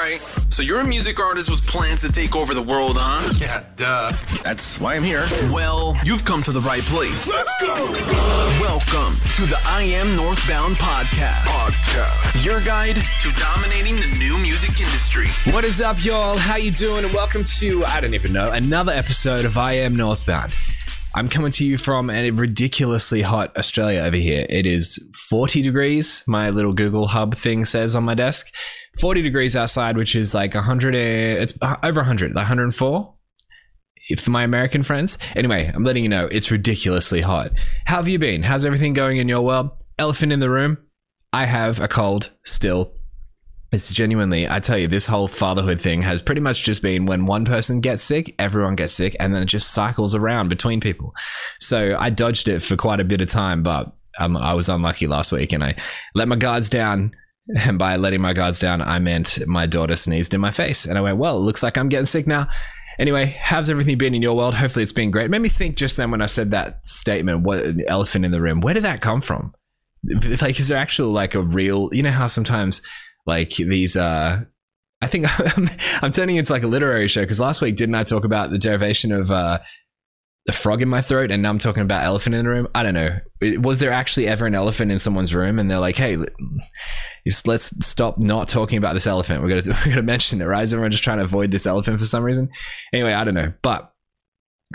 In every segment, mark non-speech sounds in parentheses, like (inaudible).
Alright, so you're a music artist with plans to take over the world, huh? Yeah, duh. That's why I'm here. Well, you've come to the right place. Let's go! Welcome to the I Am Northbound podcast. Podcast. Your guide to dominating the new music industry. What is up, y'all? How you doing? And welcome to I don't even know another episode of I Am Northbound. I'm coming to you from a ridiculously hot Australia over here. It is 40 degrees. My little Google Hub thing says on my desk, 40 degrees outside, which is like 100. It's over 100, like 104 for my American friends. Anyway, I'm letting you know it's ridiculously hot. How have you been? How's everything going in your world? Elephant in the room. I have a cold still. It's genuinely, I tell you, this whole fatherhood thing has pretty much just been when one person gets sick, everyone gets sick, and then it just cycles around between people. So I dodged it for quite a bit of time, but um, I was unlucky last week and I let my guards down. And (laughs) by letting my guards down, I meant my daughter sneezed in my face. And I went, well, it looks like I'm getting sick now. Anyway, how's everything been in your world? Hopefully it's been great. It made me think just then when I said that statement, what elephant in the room, where did that come from? Like, is there actual, like, a real, you know how sometimes like these uh I think (laughs) I'm turning into like a literary show because last week didn't I talk about the derivation of uh the frog in my throat and now I'm talking about elephant in the room? I don't know. Was there actually ever an elephant in someone's room and they're like, "Hey, let's stop not talking about this elephant. We're gonna (laughs) we're gonna mention it, right? Is everyone just trying to avoid this elephant for some reason? Anyway, I don't know, but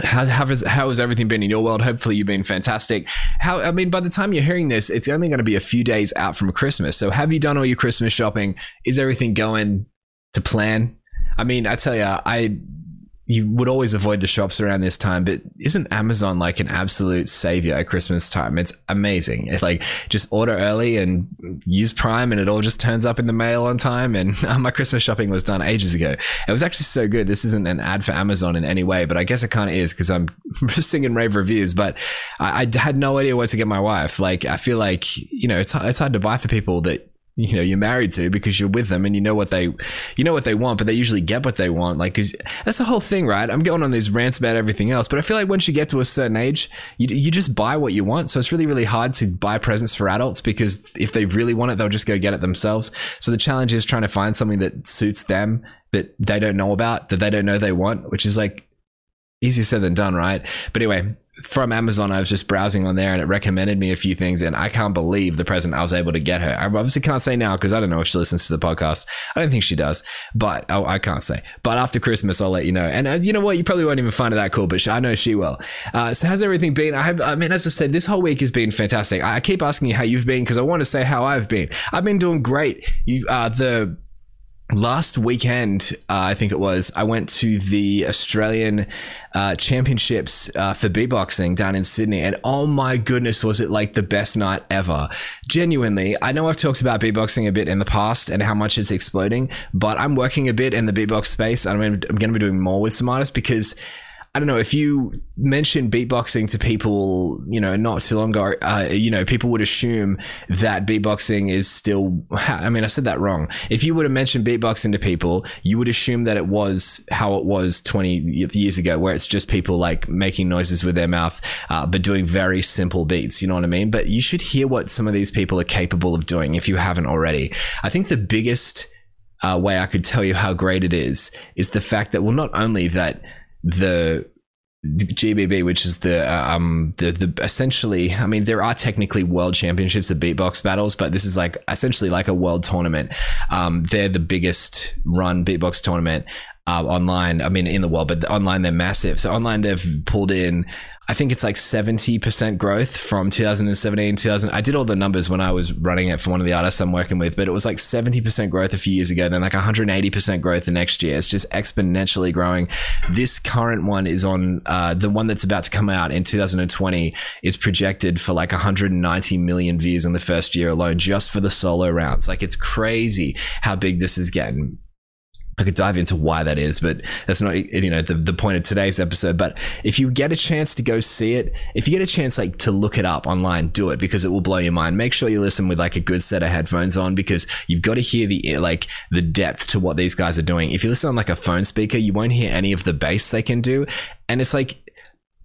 how, how, has, how has everything been in your world? Hopefully, you've been fantastic. How I mean, by the time you're hearing this, it's only going to be a few days out from Christmas. So, have you done all your Christmas shopping? Is everything going to plan? I mean, I tell you, I you would always avoid the shops around this time, but isn't Amazon like an absolute savior at Christmas time? It's amazing. It's like just order early and use Prime, and it all just turns up in the mail on time. And (laughs) uh, my Christmas shopping was done ages ago. It was actually so good. This isn't an ad for Amazon in any way, but I guess it kind of is because I'm (laughs) singing rave reviews. But I, I had no idea where to get my wife. Like I feel like you know it's it's hard to buy for people that you know you're married to because you're with them and you know what they you know what they want but they usually get what they want. Like 'cause that's the whole thing right? I'm going on these rants about everything else but i feel like once you get to a certain age you, you just buy what you want. So it's really really hard to buy presents for adults because if they really want it they'll just go get it themselves. So the challenge is trying to find something that suits them that they don't know about that they don't know they want which is like easier said than done right? But anyway from Amazon, I was just browsing on there and it recommended me a few things, and I can't believe the present I was able to get her. I obviously can't say now because I don't know if she listens to the podcast. I don't think she does, but I can't say. But after Christmas, I'll let you know. And uh, you know what? You probably won't even find it that cool, but she, I know she will. Uh, so, how's everything been? I, have, I mean, as I said, this whole week has been fantastic. I, I keep asking you how you've been because I want to say how I've been. I've been doing great. You, uh, the last weekend, uh, I think it was, I went to the Australian uh, Championships uh, for beatboxing down in Sydney, and oh my goodness, was it like the best night ever? Genuinely, I know I've talked about beatboxing a bit in the past and how much it's exploding, but I'm working a bit in the beatbox space. I'm, I'm going to be doing more with some artists because. I don't know if you mention beatboxing to people, you know, not too long ago, uh, you know, people would assume that beatboxing is still. (laughs) I mean, I said that wrong. If you would have mentioned beatboxing to people, you would assume that it was how it was 20 years ago, where it's just people like making noises with their mouth, uh, but doing very simple beats. You know what I mean? But you should hear what some of these people are capable of doing if you haven't already. I think the biggest uh, way I could tell you how great it is is the fact that, well, not only that the GBB, which is the um the the essentially, I mean, there are technically world championships of beatbox battles, but this is like essentially like a world tournament. Um, they're the biggest run beatbox tournament uh, online. I mean, in the world, but online they're massive. So online they've pulled in. I think it's like 70% growth from 2017, 2000. I did all the numbers when I was running it for one of the artists I'm working with, but it was like 70% growth a few years ago, then like 180% growth the next year. It's just exponentially growing. This current one is on, uh, the one that's about to come out in 2020 is projected for like 190 million views in the first year alone, just for the solo rounds. Like it's crazy how big this is getting. I could dive into why that is, but that's not you know the, the point of today's episode. But if you get a chance to go see it, if you get a chance like to look it up online, do it because it will blow your mind. Make sure you listen with like a good set of headphones on because you've got to hear the like the depth to what these guys are doing. If you listen on like a phone speaker, you won't hear any of the bass they can do, and it's like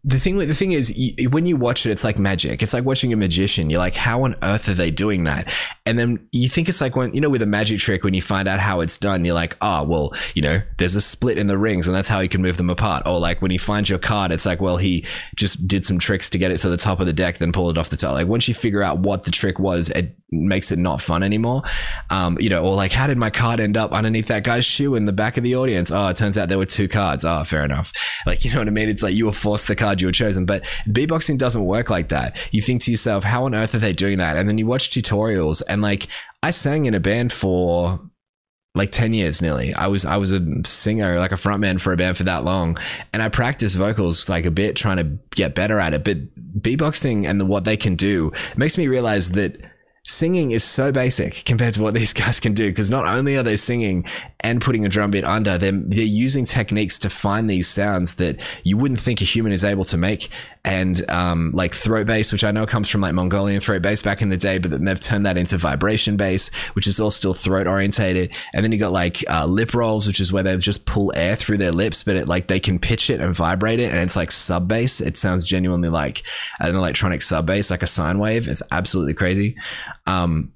the thing the thing is you, when you watch it it's like magic. It's like watching a magician. You're like how on earth are they doing that? And then you think it's like when you know with a magic trick when you find out how it's done you're like oh well you know there's a split in the rings and that's how he can move them apart. Or like when he finds your card it's like well he just did some tricks to get it to the top of the deck then pull it off the top. Like once you figure out what the trick was it makes it not fun anymore um you know or like how did my card end up underneath that guy's shoe in the back of the audience oh it turns out there were two cards oh fair enough (laughs) like you know what i mean it's like you were forced the card you were chosen. But beatboxing doesn't work like that. You think to yourself, how on earth are they doing that? And then you watch tutorials and like I sang in a band for like 10 years nearly. I was I was a singer, like a frontman for a band for that long. And I practiced vocals like a bit trying to get better at it. But beatboxing and the, what they can do makes me realize that singing is so basic compared to what these (laughs) guys can do because not only are they singing and putting a drum beat under they're, they're using techniques to find these sounds that you wouldn't think a human is able to make. And um, like throat bass which i know comes from like mongolian throat bass back in the day but then they've turned that into vibration bass which is all still throat orientated. And then you got like uh, lip rolls which is where they just pull air through their lips but it like they can pitch it and vibrate it and it's like sub bass. It sounds genuinely like an electronic sub bass like a sine wave. It's absolutely crazy. Um,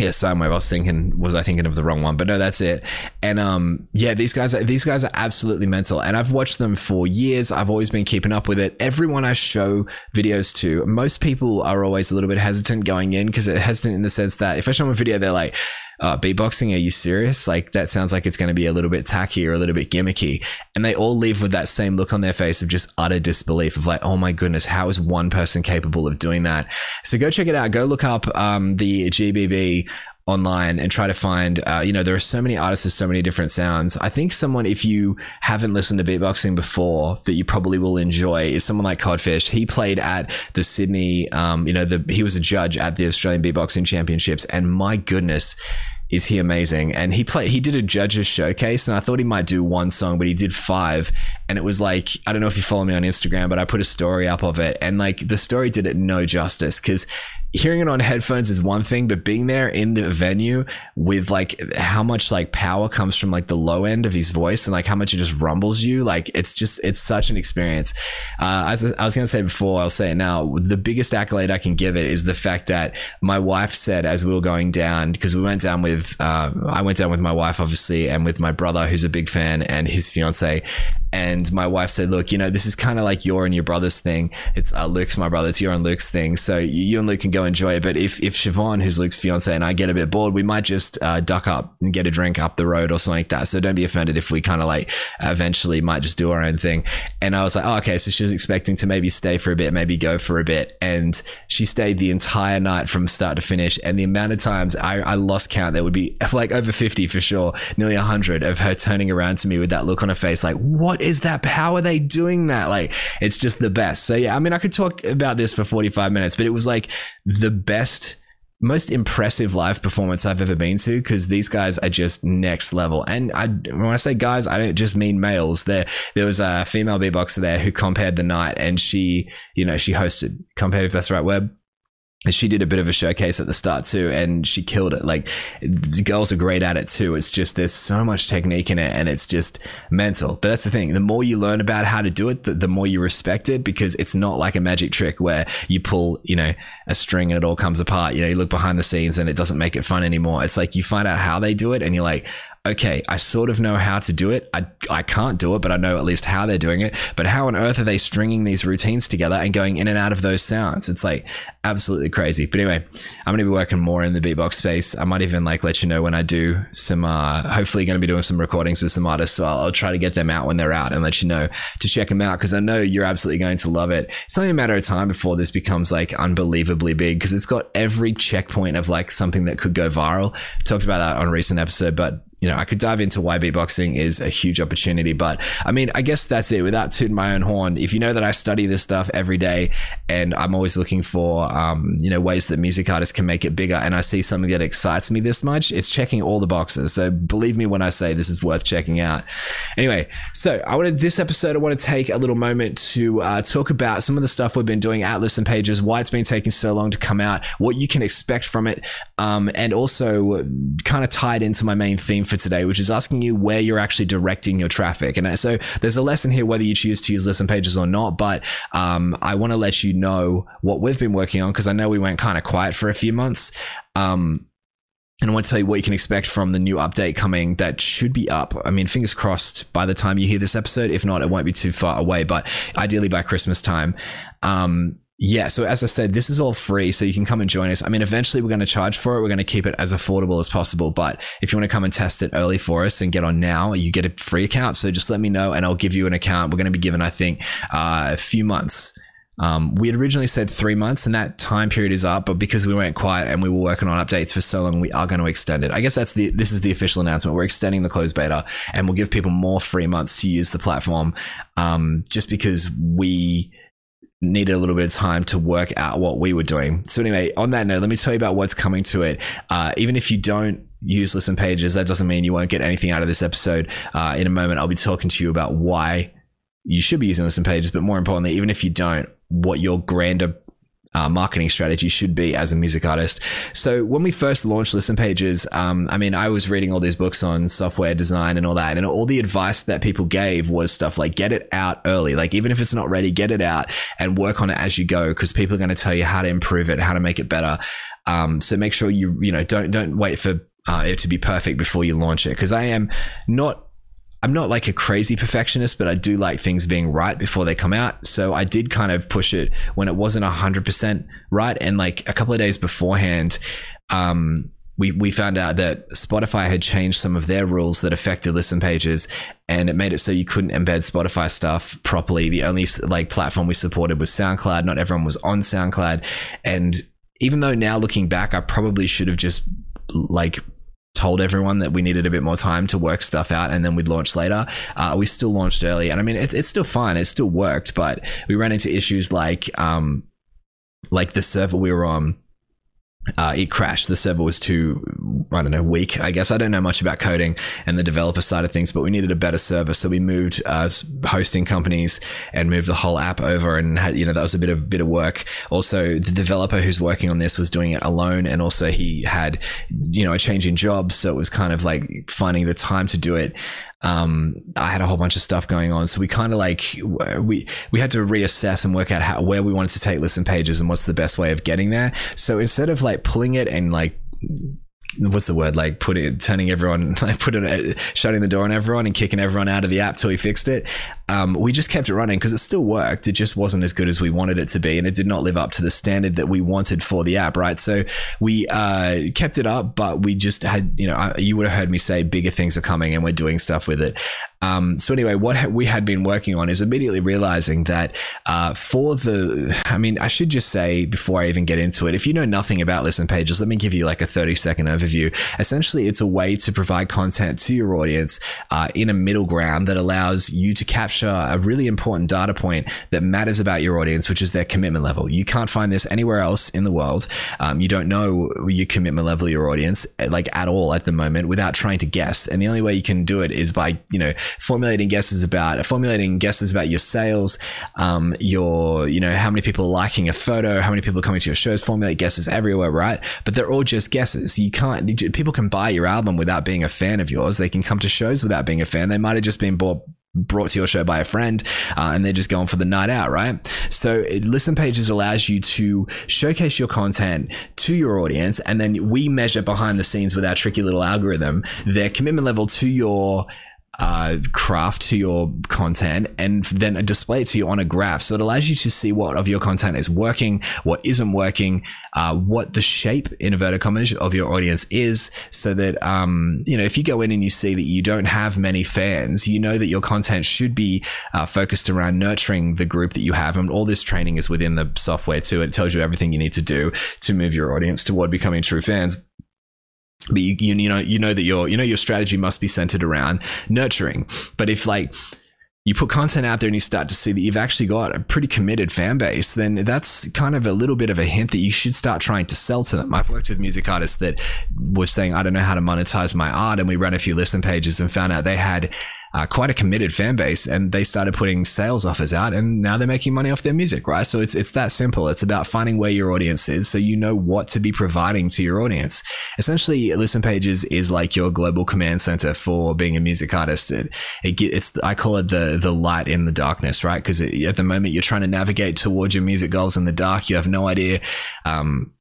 yeah, same way. I was thinking, was I thinking of the wrong one? But no, that's it. And um, yeah, these guys, are, these guys are absolutely mental. And I've watched them for years. I've always been keeping up with it. Everyone I show videos to, most people are always a little bit hesitant going in because it hesitant in the sense that if I show them a video, they're like, uh, beatboxing, are you serious? Like that sounds like it's going to be a little bit tacky or a little bit gimmicky. And they all leave with that same look on their face of just utter disbelief of like, oh my goodness, how is one person capable of doing that? So go check it out. Go look up um, the GBB online and try to find uh, you know there are so many artists with so many different sounds i think someone if you haven't listened to beatboxing before that you probably will enjoy is someone like codfish he played at the sydney um, you know the he was a judge at the australian beatboxing championships and my goodness is he amazing? And he played he did a judges showcase and i thought he might do one song but he did five. And it was like i don't know if you follow me on instagram but i put a story up of it. And like the story did it no justice because hearing it on headphones is one thing, but being there in the venue with like how much like power comes from like the low end of his voice and like how much it just rumbles you, like it's just it's such an experience. Uh, as I was gonna say before, I'll say it now. The biggest accolade I can give it is the fact that my wife said as we were going down because we went down with uh, I went down with my wife obviously and with my brother who's a big fan and his fiance, and my wife said, "Look, you know, this is kind of like your and your brother's thing. It's uh, Luke's my brother. It's your and Luke's thing. So you and Luke can go enjoy it. But if if Siobhan, who's Luke's fiance, and I get a bit bored, we might just uh, duck up and get a drink up the road or something like that. So don't be offended if we kind of like eventually might just do our own thing." And I was like, "Oh, okay." So she was expecting to maybe stay for a bit, maybe go for a bit, and she stayed the entire night from start to finish. And the amount of times I, I lost count, there would be (laughs) like over fifty for sure, nearly hundred of her turning around to me with that look on her face, like, "What is that?" How are they doing that? Like, it's just the best. So yeah, I mean, I could talk about this for 45 minutes, but it was like the best most impressive live performance I've ever been to because these guys are just next level. And I, when I say guys, I don't just mean males. There, there was a female beatboxer there who compared the night, and she, you know, she hosted compared if that's the right word she did a bit of a showcase at the start too and she killed it. Like the girls are great at it too. It's just there's so much technique in it and it's just mental. But that's the thing. The more you learn about how to do it the, the more you respect it because it's not like a magic trick where you pull you know a string and it all comes apart. You know you look behind the scenes and it doesn't make it fun anymore. It's like you find out how they do it and you're like okay, I sort of know how to do it. I, I can't do it, but I know at least how they're doing it. But how on earth are they stringing these routines together and going in and out of those sounds? It's like absolutely crazy. But anyway, I'm going to be working more in the beatbox space. I might even like let you know when I do some, uh, hopefully going to be doing some recordings with some artists. So I'll, I'll, try to get them out when they're out and let you know to check them out because I know you're absolutely going to love it. It's only a matter of time before this becomes like unbelievably big because it's got every checkpoint of like something that could go viral. Talked about that on a recent episode, but you know, I could dive into why beatboxing is a huge opportunity. But I mean, I guess that's it. Without tooting my own horn, if you know that I study this stuff every day and I'm always looking for um, you know ways that music artists can make it bigger, and I see something that excites me this much, it's checking all the boxes. So believe me when I say this is worth checking out. Anyway, so I wanted this episode. I want to take a little moment to uh, talk about some of the stuff we've been doing at Listen Pages, why it's been taking so long to come out, what you can expect from it, um, and also kind of tied into my main theme for today, which is asking you where you're actually directing your traffic. And uh, so there's a lesson here whether you choose to use Listen Pages or not, but um, I want to let you know what we've been working on because I know we went kind of quiet for a few months. Um, and I want to tell you what you can expect from the new update coming that should be up. I mean, fingers crossed by the time you hear this episode. If not, it won't be too far away, but ideally by Christmas time. Um, yeah, so as I said, this is all free, so you can come and join us. I mean, eventually we're going to charge for it. We're going to keep it as affordable as possible. But if you want to come and test it early for us and get on now, you get a free account. So just let me know and I'll give you an account. We're going to be given, I think, uh, a few months. Um, we had originally said three months, and that time period is up. But because we went quiet and we were working on updates for so long, we are going to extend it. I guess that's the this is the official announcement. We're extending the closed beta, and we'll give people more free months to use the platform, um, just because we needed a little bit of time to work out what we were doing. So anyway, on that note, let me tell you about what's coming to it. Uh, even if you don't use listen pages, that doesn't mean you won't get anything out of this episode. Uh, in a moment, I'll be talking to you about why you should be using listen pages, but more importantly, even if you don't, what your grander uh, marketing strategy should be as a music artist. So when we first launched Listen Pages, um, I mean, I was reading all these books on software design and all that, and all the advice that people gave was stuff like get it out early, like even if it's not ready, get it out and work on it as you go, because people are going to tell you how to improve it, how to make it better. Um, so make sure you you know don't don't wait for uh, it to be perfect before you launch it, because I am not I'm not like a crazy perfectionist, but I do like things being right before they come out. So I did kind of push it when it wasn't 100% right. And like a couple of days beforehand, um, we, we found out that Spotify had changed some of their rules that affected listen pages and it made it so you couldn't embed Spotify stuff properly. The only like platform we supported was SoundCloud. Not everyone was on SoundCloud. And even though now looking back, I probably should have just like told everyone that we needed a bit more time to work stuff out and then we'd launch later. Uh, we still launched early. And I mean, it, it's still fine. It still worked, but we ran into issues like, um, like the server we were on uh, it crashed. The server was too, I don't know, weak. I guess I don't know much about coding and the developer side of things, but we needed a better server, so we moved uh, hosting companies and moved the whole app over. And had, you know that was a bit of bit of work. Also, the developer who's working on this was doing it alone, and also he had, you know, a change in jobs, so it was kind of like finding the time to do it um, I had a whole bunch of stuff going on. So we kind of like we we had to reassess and work out how where we wanted to take listen pages and what's the best way of getting there. So instead of like pulling it and like what's the word like putting turning everyone (laughs) like putting it shutting the door on everyone and kicking everyone out of the app till we fixed it um, we just kept it running because it still worked. It just wasn't as good as we wanted it to be and it did not live up to the standard that we wanted for the app right? So we uh, kept it up but we just had you know you would have heard me say bigger things are coming and we're doing stuff with it. Um, so anyway, what we had been working on is immediately realizing that uh, for the, I mean, I should just say before I even get into it, if you know nothing about listen pages, let me give you like a 30 second overview. Essentially, it's a way to provide content to your audience uh, in a middle ground that allows you to capture a really important data point that matters about your audience, which is their commitment level. You can't find this anywhere else in the world. Um, you don't know your commitment level your audience like at all at the moment without trying to guess. And the only way you can do it is by, you know, formulating guesses about formulating guesses about your sales, um, your you know how many people are liking a photo, how many people are coming to your shows. Formulate guesses everywhere, right? But they're all just guesses. You can't. People can buy your album without being a fan of yours. They can come to shows without being a fan. They might have just been bought brought to your show by a friend uh, and they're just going for the night out right? So listen pages allows you to showcase your content to your audience and then we measure behind the scenes with our tricky little algorithm their commitment level to your uh, craft to your content and then display it to you on a graph. So it allows you to see what of your content is working, what isn't working, uh, what the shape in inverted commas of your audience is, so that um, you know if you go in and you see that you don't have many fans, you know that your content should be uh, focused around nurturing the group that you have. And all this training is within the software too. It tells you everything you need to do to move your audience toward becoming true fans but you, you, you know you know that your you know your strategy must be centered around nurturing but if like you put content out there and you start to see that you've actually got a pretty committed fan base, then that's kind of a little bit of a hint that you should start trying to sell to them. I've worked with music artists that were saying, I don't know how to monetize my art. And we ran a few listen pages and found out they had uh, quite a committed fan base, and they started putting sales offers out, and now they're making money off their music, right? So it's it's that simple. It's about finding where your audience is, so you know what to be providing to your audience. Essentially, Listen Pages is like your global command center for being a music artist. It, it it's I call it the the light in the darkness, right? Because at the moment you're trying to navigate towards your music goals in the dark, you have no idea. Um,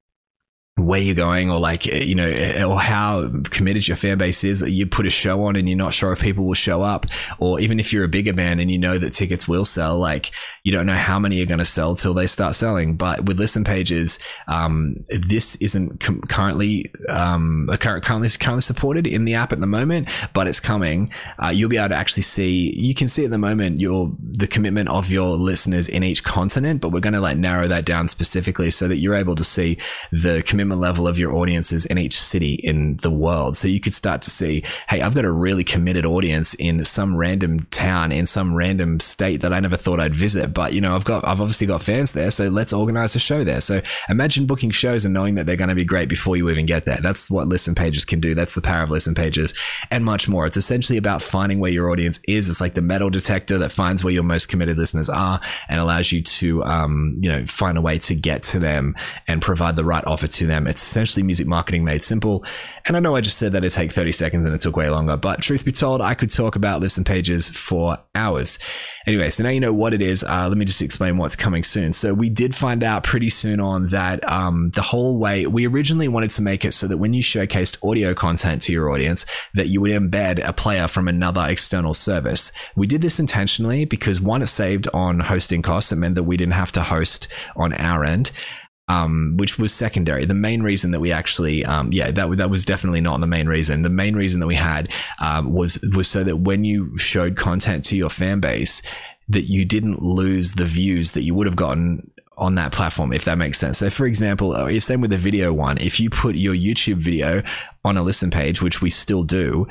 where you're going or like you know or how committed your fan base is you put a show on and you're not sure if people will show up. Or even if you're a bigger band and you know that tickets will sell like you don't know how many are going to sell till they start selling. But with listen pages um, this isn't com- currently um, currently currently supported in the app at the moment but it's coming. Uh, you'll be able to actually see you can see at the moment your the commitment of your listeners in each continent but we're going to like narrow that down specifically so that you're able to see the commitment level of your audiences in each city in the world. So you could start to see, hey, I've got a really committed audience in some random town in some random state that I never thought I'd visit. But you know, I've got I've obviously got fans there, so let's organize a show there. So imagine booking shows and knowing that they're going to be great before you even get there. That's what listen pages can do. That's the power of listen pages and much more. It's essentially about finding where your audience is. It's like the metal detector that finds where your most committed listeners are and allows you to um, you know find a way to get to them and provide the right offer to them. It's essentially music marketing made simple. And I know I just said that it take 30 seconds and it took way longer, but truth be told, I could talk about listen pages for hours. Anyway, so now you know what it is. Uh, let me just explain what's coming soon. So we did find out pretty soon on that um, the whole way we originally wanted to make it so that when you showcased audio content to your audience, that you would embed a player from another external service. We did this intentionally because one, it saved on hosting costs. It meant that we didn't have to host on our end um, which was secondary. The main reason that we actually, um, yeah, that that was definitely not the main reason. The main reason that we had um, was was so that when you showed content to your fan base, that you didn't lose the views that you would have gotten on that platform, if that makes sense. So, for example, uh, same with the video one. If you put your YouTube video on a listen page, which we still do,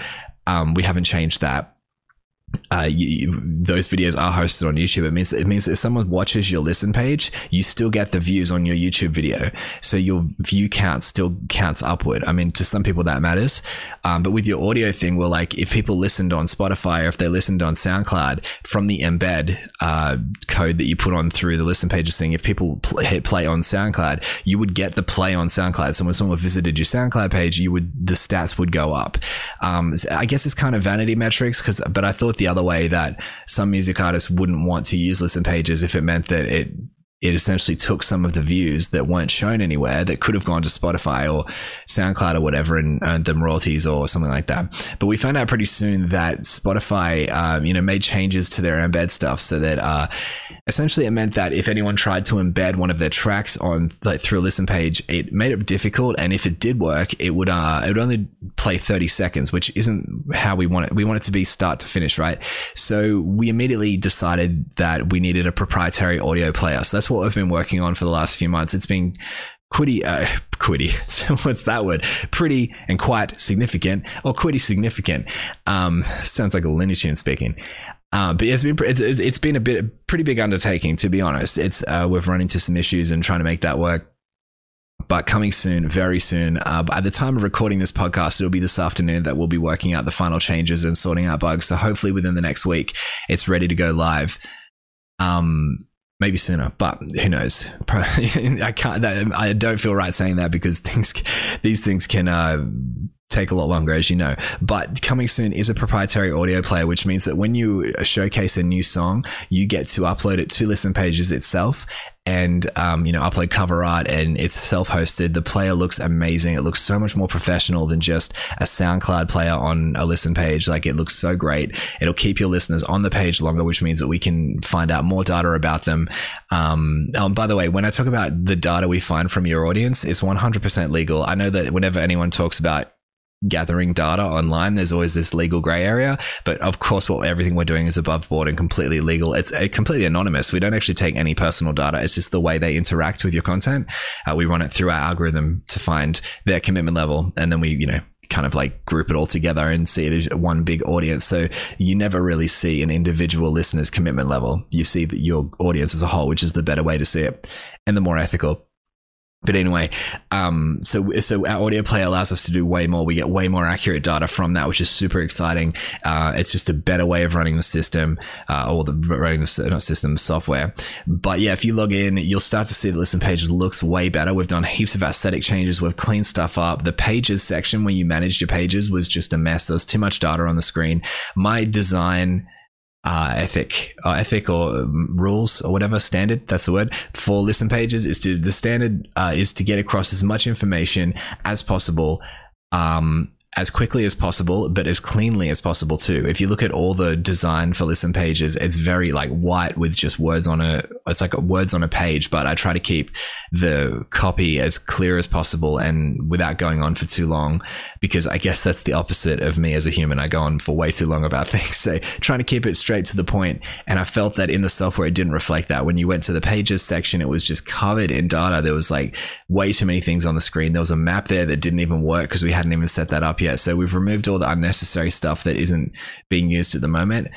um, we haven't changed that uh, you, those videos are hosted on YouTube. It means it means that if someone watches your listen page, you still get the views on your YouTube video, so your view count still counts upward. I mean, to some people that matters, um, but with your audio thing, well, like if people listened on Spotify or if they listened on SoundCloud from the embed uh, code that you put on through the listen pages thing, if people play, hit play on SoundCloud, you would get the play on SoundCloud. So when someone visited your SoundCloud page, you would the stats would go up. Um, I guess it's kind of vanity metrics because, but I thought the other way that some music artists wouldn't want to use listen pages if it meant that it it essentially took some of the views that weren't shown anywhere that could have gone to Spotify or SoundCloud or whatever and earned them royalties or something like that. But we found out pretty soon that Spotify, um, you know, made changes to their embed stuff so that uh, essentially it meant that if anyone tried to embed one of their tracks on like through a listen page, it made it difficult. And if it did work, it would uh, it would only play 30 seconds, which isn't how we want it. We want it to be start to finish, right? So we immediately decided that we needed a proprietary audio player. So that's what we've been working on for the last few months. It's been quitty, uh, quitty. (laughs) What's that word? Pretty and quite significant, or quitty significant. Um, sounds like a Looney Tune speaking. Uh, but it's been it's, it's been a bit pretty big undertaking to be honest. It's uh, we've run into some issues and trying to make that work. But coming soon, very soon. Uh, at the time of recording this podcast, it'll be this afternoon that we'll be working out the final changes and sorting out bugs. So hopefully within the next week, it's ready to go live. Um, maybe sooner, but who knows? (laughs) I can't. I don't feel right saying that because (laughs) things, these things can uh, take a lot longer, as you know. But coming soon is a proprietary audio player, which means that when you showcase a new song, you get to upload it to Listen Pages itself, and um, you know upload cover art and it's self-hosted. The player looks amazing. It looks so much more professional than just a soundcloud player on a listen page. Like it looks so great. It'll keep your listeners on the page longer which means that we can find out more data about them. Um, um, by the way when i talk about the data we find from your audience it's 100% legal. I know that whenever anyone talks about gathering data online there's always this legal gray area. But of course what everything we're doing is above board and completely legal. It's uh, completely anonymous. We don't actually take any personal data. It's just the way they interact with your content. Uh, we run it through our algorithm to find their commitment level. And then we you know kind of like group it all together and see it as one big audience. So you never really see an individual listener's commitment level. You see that your audience as a whole, which is the better way to see it. And the more ethical. But anyway, um, so so our audio player allows us to do way more. We get way more accurate data from that, which is super exciting. Uh, it's just a better way of running the system, uh, or the running the not system software. But yeah, if you log in, you'll start to see the listen pages looks way better. We've done heaps of aesthetic changes. We've cleaned stuff up. The pages section where you managed your pages was just a mess. There's too much data on the screen. My design uh, ethic, uh, ethic or um, rules or whatever standard. That's the word for listen pages. Is to the standard uh, is to get across as much information as possible. Um, as quickly as possible, but as cleanly as possible too. If you look at all the design for listen pages, it's very like white with just words on a, it's like words on a page, but I try to keep the copy as clear as possible and without going on for too long, because I guess that's the opposite of me as a human. I go on for way too long about (laughs) things. So trying to keep it straight to the point. And I felt that in the software, it didn't reflect that. When you went to the pages section, it was just covered in data. There was like way too many things on the screen. There was a map there that didn't even work because we hadn't even set that up yet yet. So we've removed all the unnecessary stuff that isn't being used at the moment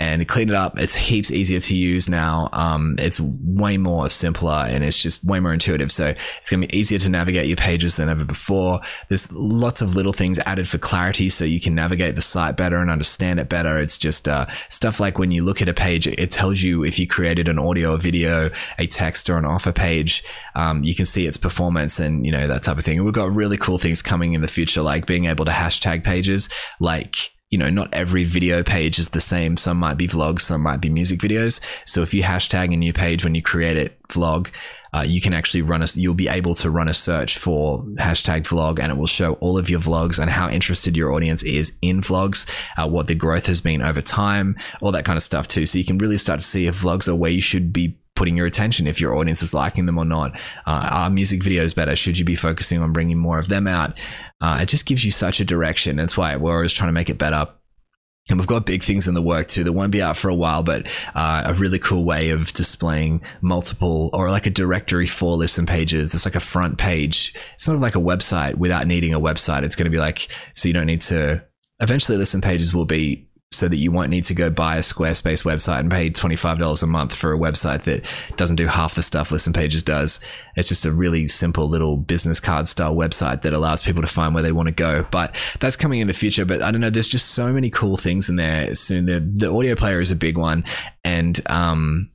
and clean it up. It's heaps easier to use now. Um, it's way more simpler and it's just way more intuitive. So it's going to be easier to navigate your pages than ever before. There's lots of little things added for clarity so you can navigate the site better and understand it better. It's just uh, stuff like when you look at a page, it tells you if you created an audio, a video, a text, or an offer page. Um, you can see its performance and you know that type of thing. And we've got really cool things coming in the future, like being able to hashtag pages, like you know, not every video page is the same. Some might be vlogs, some might be music videos. So if you hashtag a new page when you create it, vlog, uh, you can actually run a, you'll be able to run a search for hashtag vlog and it will show all of your vlogs and how interested your audience is in vlogs, uh, what the growth has been over time, all that kind of stuff too. So you can really start to see if vlogs are where you should be putting your attention if your audience is liking them or not. Uh, are music videos better? Should you be focusing on bringing more of them out? Uh, it just gives you such a direction. That's why we're always trying to make it better. And we've got big things in the work too that won't be out for a while, but uh, a really cool way of displaying multiple or like a directory for listen pages. It's like a front page. It's sort of like a website without needing a website. It's going to be like, so you don't need to, eventually listen pages will be so that you won't need to go buy a Squarespace website and pay $25 a month for a website that doesn't do half the stuff Listen Pages does. It's just a really simple little business card style website that allows people to find where they want to go. But that's coming in the future. But I don't know, there's just so many cool things in there soon. The, the audio player is a big one. And, um,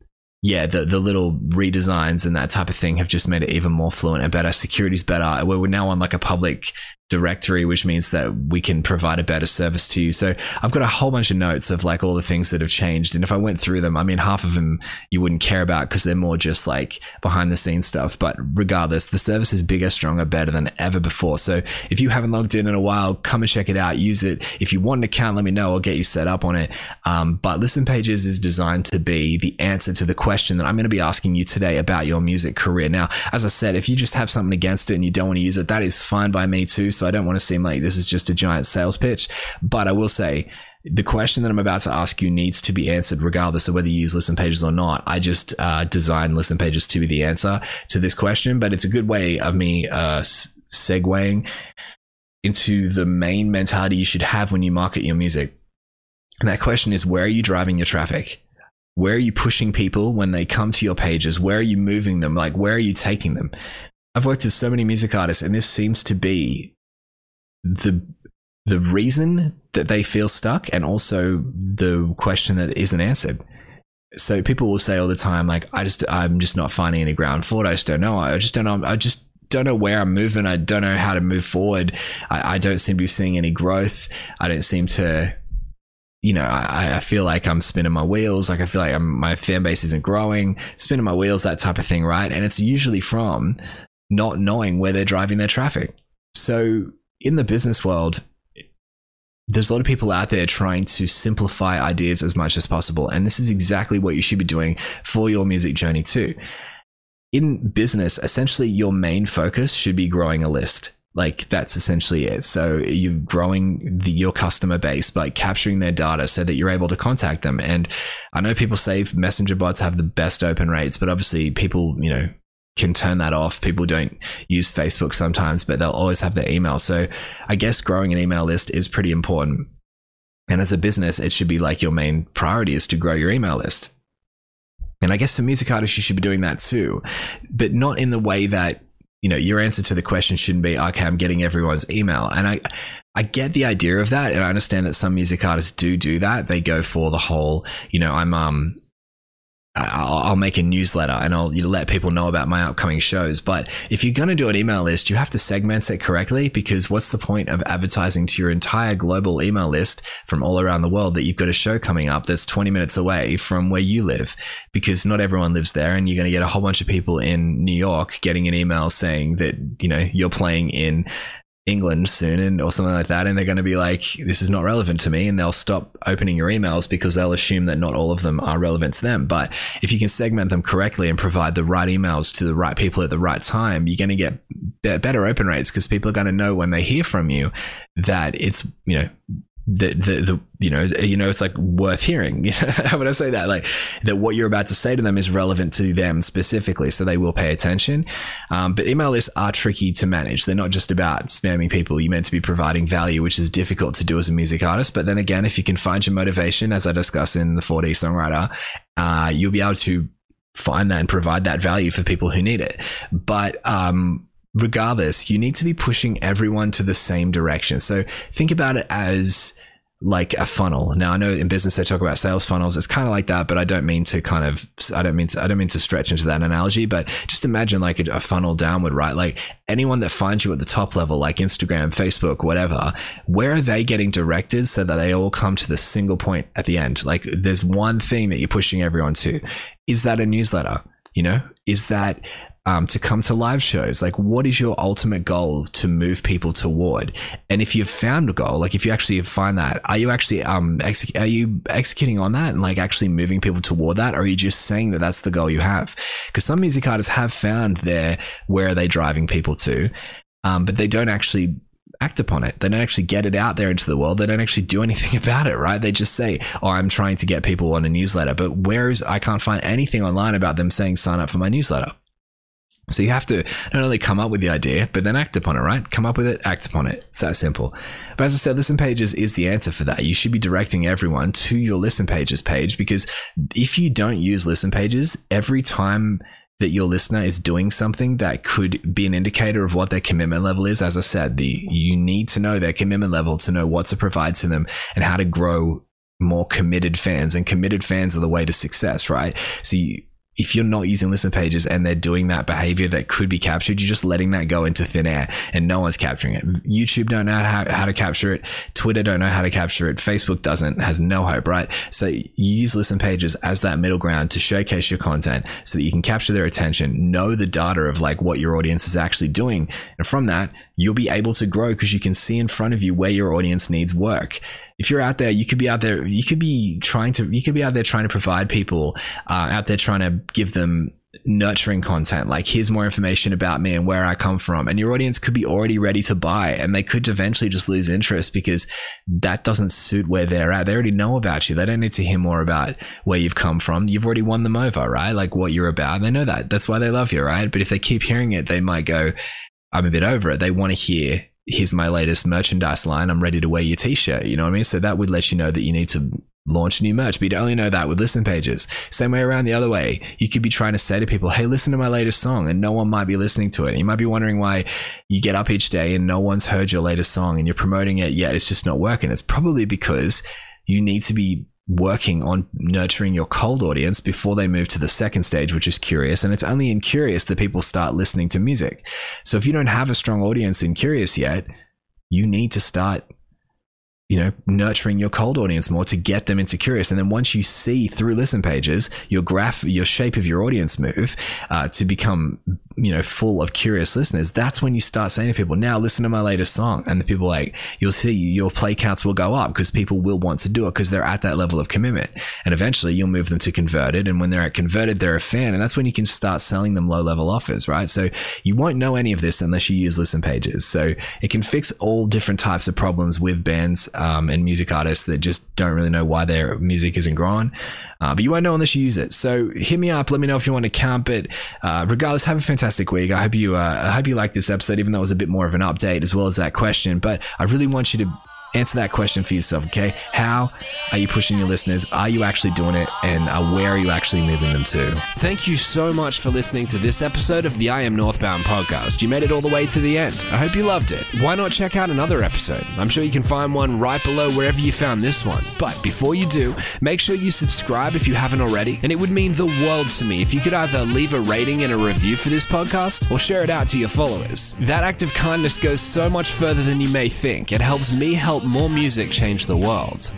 yeah, the the little redesigns and that type of thing have just made it even more fluent and better. Security's better. We're now on like a public directory, which means that we can provide a better service to you. So I've got a whole bunch of notes of like all the things that have changed. And if I went through them, I mean, half of them you wouldn't care about because they're more just like behind the scenes stuff. But regardless, the service is bigger, stronger, better than ever before. So if you haven't logged in in a while, come and check it out. Use it. If you want an account, let me know. I'll get you set up on it. Um, but Listen Pages is designed to be the answer to the question that I'm going to be asking you today about your music career. Now, as I said, if you just have something against it and you don't want to use it, that is fine by me too. So I don't want to seem like this is just a giant sales pitch, but I will say the question that I'm about to ask you needs to be answered regardless of whether you use listen pages or not. I just uh, designed listen pages to be the answer to this question, but it's a good way of me uh, segueing into the main mentality you should have when you market your music. And that question is where are you driving your traffic? Where are you pushing people when they come to your pages? Where are you moving them? Like, where are you taking them? I've worked with so many music artists, and this seems to be the the reason that they feel stuck, and also the question that isn't answered. So people will say all the time, like, "I just, I'm just not finding any ground for it. I just don't know. I just don't know. I just don't know where I'm moving. I don't know how to move forward. I, I don't seem to be seeing any growth. I don't seem to." you know, I, I, feel like I'm spinning my wheels. Like I feel like I'm, my fan base isn't growing, spinning my wheels, that type of thing, right? And it's usually from not knowing where they're driving their traffic. So in the business world, there's a lot of people out there trying to simplify ideas as much as possible. And this is exactly what you should be doing for your music journey too. In business, essentially your main focus should be growing a list. Like that's essentially it. So you're growing the, your customer base by capturing their data so that you're able to contact them. And I know people say messenger bots have the best open rates, but obviously people, you know, can turn that off. People don't use Facebook sometimes, but they'll always have their email. So I guess growing an email list is pretty important. And as a business, it should be like your main priority is to grow your email list. And I guess for music artists, you should be doing that too, but not in the way that, you know, your answer to the question shouldn't be, okay, I'm getting everyone's email. And I, I get the idea of that. And I understand that some music artists do do that. They go for the whole, you know, I'm, um, I'll, I'll, make a newsletter and I'll let people know about my upcoming shows. But if you're going to do an email list, you have to segment it correctly because what's the point of advertising to your entire global email list from all around the world that you've got a show coming up that's 20 minutes away from where you live? Because not everyone lives there and you're going to get a whole bunch of people in New York getting an email saying that, you know, you're playing in England soon and or something like that and they're going to be like this is not relevant to me and they'll stop opening your emails because they'll assume that not all of them are relevant to them. But if you can segment them correctly and provide the right emails to the right people at the right time you're going to get better open rates because people are going to know when they hear from you that it's you know the, the, the, you know, you know, it's like worth hearing. (laughs) How would I say that? Like that what you're about to say to them is relevant to them specifically. So they will pay attention. Um, but email lists are tricky to manage. They're not just about spamming people. You're meant to be providing value, which is difficult to do as a music artist. But then again, if you can find your motivation, as I discuss in the 4D songwriter, uh, you'll be able to find that and provide that value for people who need it. But, um, regardless, you need to be pushing everyone to the same direction. So think about it as like a funnel. Now I know in business they talk about sales funnels. It's kind of like that, but I don't mean to kind of I don't mean to I don't mean to stretch into that analogy, but just imagine like a, a funnel downward, right? Like anyone that finds you at the top level, like Instagram, Facebook, whatever, where are they getting directed so that they all come to the single point at the end? Like there's one thing that you're pushing everyone to. Is that a newsletter? You know, is that um, to come to live shows? Like, what is your ultimate goal to move people toward? And if you've found a goal, like if you actually find that, are you actually um exec- are you executing on that and like actually moving people toward that, or are you just saying that that's the goal you have? Because some music artists have found their where are they driving people to, um, but they don't actually act upon it. They don't actually get it out there into the world. They don't actually do anything (laughs) about it, right? They just say, "Oh, I'm trying to get people on a newsletter," but where is I can't find anything online about them saying sign up for my newsletter. So you have to not only come up with the idea, but then act upon it, right? Come up with it, act upon it. It's that simple. But as I said, listen pages is the answer for that. You should be directing everyone to your listen pages page because if you don't use listen pages, every time that your listener is doing something that could be an indicator of what their commitment level is, as I said, the you need to know their commitment level to know what to provide to them and how to grow more committed fans. And committed fans are the way to success, right? So you, if you're not using listen pages and they're doing that behavior that could be captured, you're just letting that go into thin air and no one's capturing it. YouTube don't know how, how to capture it. Twitter don't know how to capture it. Facebook doesn't, has no hope, right? So you use listen pages as that middle ground to showcase your content so that you can capture their attention, know the data of like what your audience is actually doing. And from that, you'll be able to grow because you can see in front of you where your audience needs work if you're out there, you could be out there, you could be trying to, you could be out there trying to provide people, uh, out there trying to give them nurturing content. Like here's more information about me and where I come from. And your audience could be already ready to buy and they could eventually just lose interest because that doesn't suit where they're at. They already know about you. They don't need to hear more about where you've come from. You've already won them over right? Like what you're about. They know that. That's why they love you right? But if they keep hearing it they might go I'm a bit over it. They want to hear here's my latest merchandise line. I'm ready to wear your t-shirt. You know what I mean? So that would let you know that you need to launch new merch, but you'd only know that with listen pages. Same way around the other way. You could be trying to say to people, Hey, listen to my latest song and no one might be listening to it. You might be wondering why you get up each day and no one's heard your latest song and you're promoting it yet it's just not working. It's probably because you need to be working on nurturing your cold audience before they move to the second stage, which is curious. And it's only in curious that people start listening to music. So if you don't have a strong audience in curious yet, you need to start you know, nurturing your cold audience more to get them into curious. And then once you see through listen pages your graph, your shape of your audience move uh, to become, you know, full of curious listeners, that's when you start saying to people, now listen to my latest song. And the people like, you'll see your play counts will go up because people will want to do it because they're at that level of commitment. And eventually you'll move them to converted. And when they're at converted, they're a fan. And that's when you can start selling them low level offers, right? So you won't know any of this unless you use listen pages. So it can fix all different types of problems with bands um, and music artists that just don't really know why their music isn't growing. Uh, but you won't know unless you use it. So hit me up. Let me know if you want to camp it. Uh, regardless, have a fantastic week. I hope you. Uh, I hope you like this episode, even though it was a bit more of an update as well as that question. But I really want you to answer that question for yourself, okay? How are you pushing your listeners? Are you actually doing it? And uh, where are you actually moving them to? Thank you so much for listening to this episode of the I Am Northbound podcast. You made it all the way to the end. I hope you loved it. Why not check out another episode? I'm sure you can find one right below wherever you found this one. But before you do, make sure you subscribe if you haven't already. And it would mean the world to me if you could either leave a rating and a review for this podcast or share it out to your followers. That act of kindness goes so much further than you may think. It helps me more music change the world.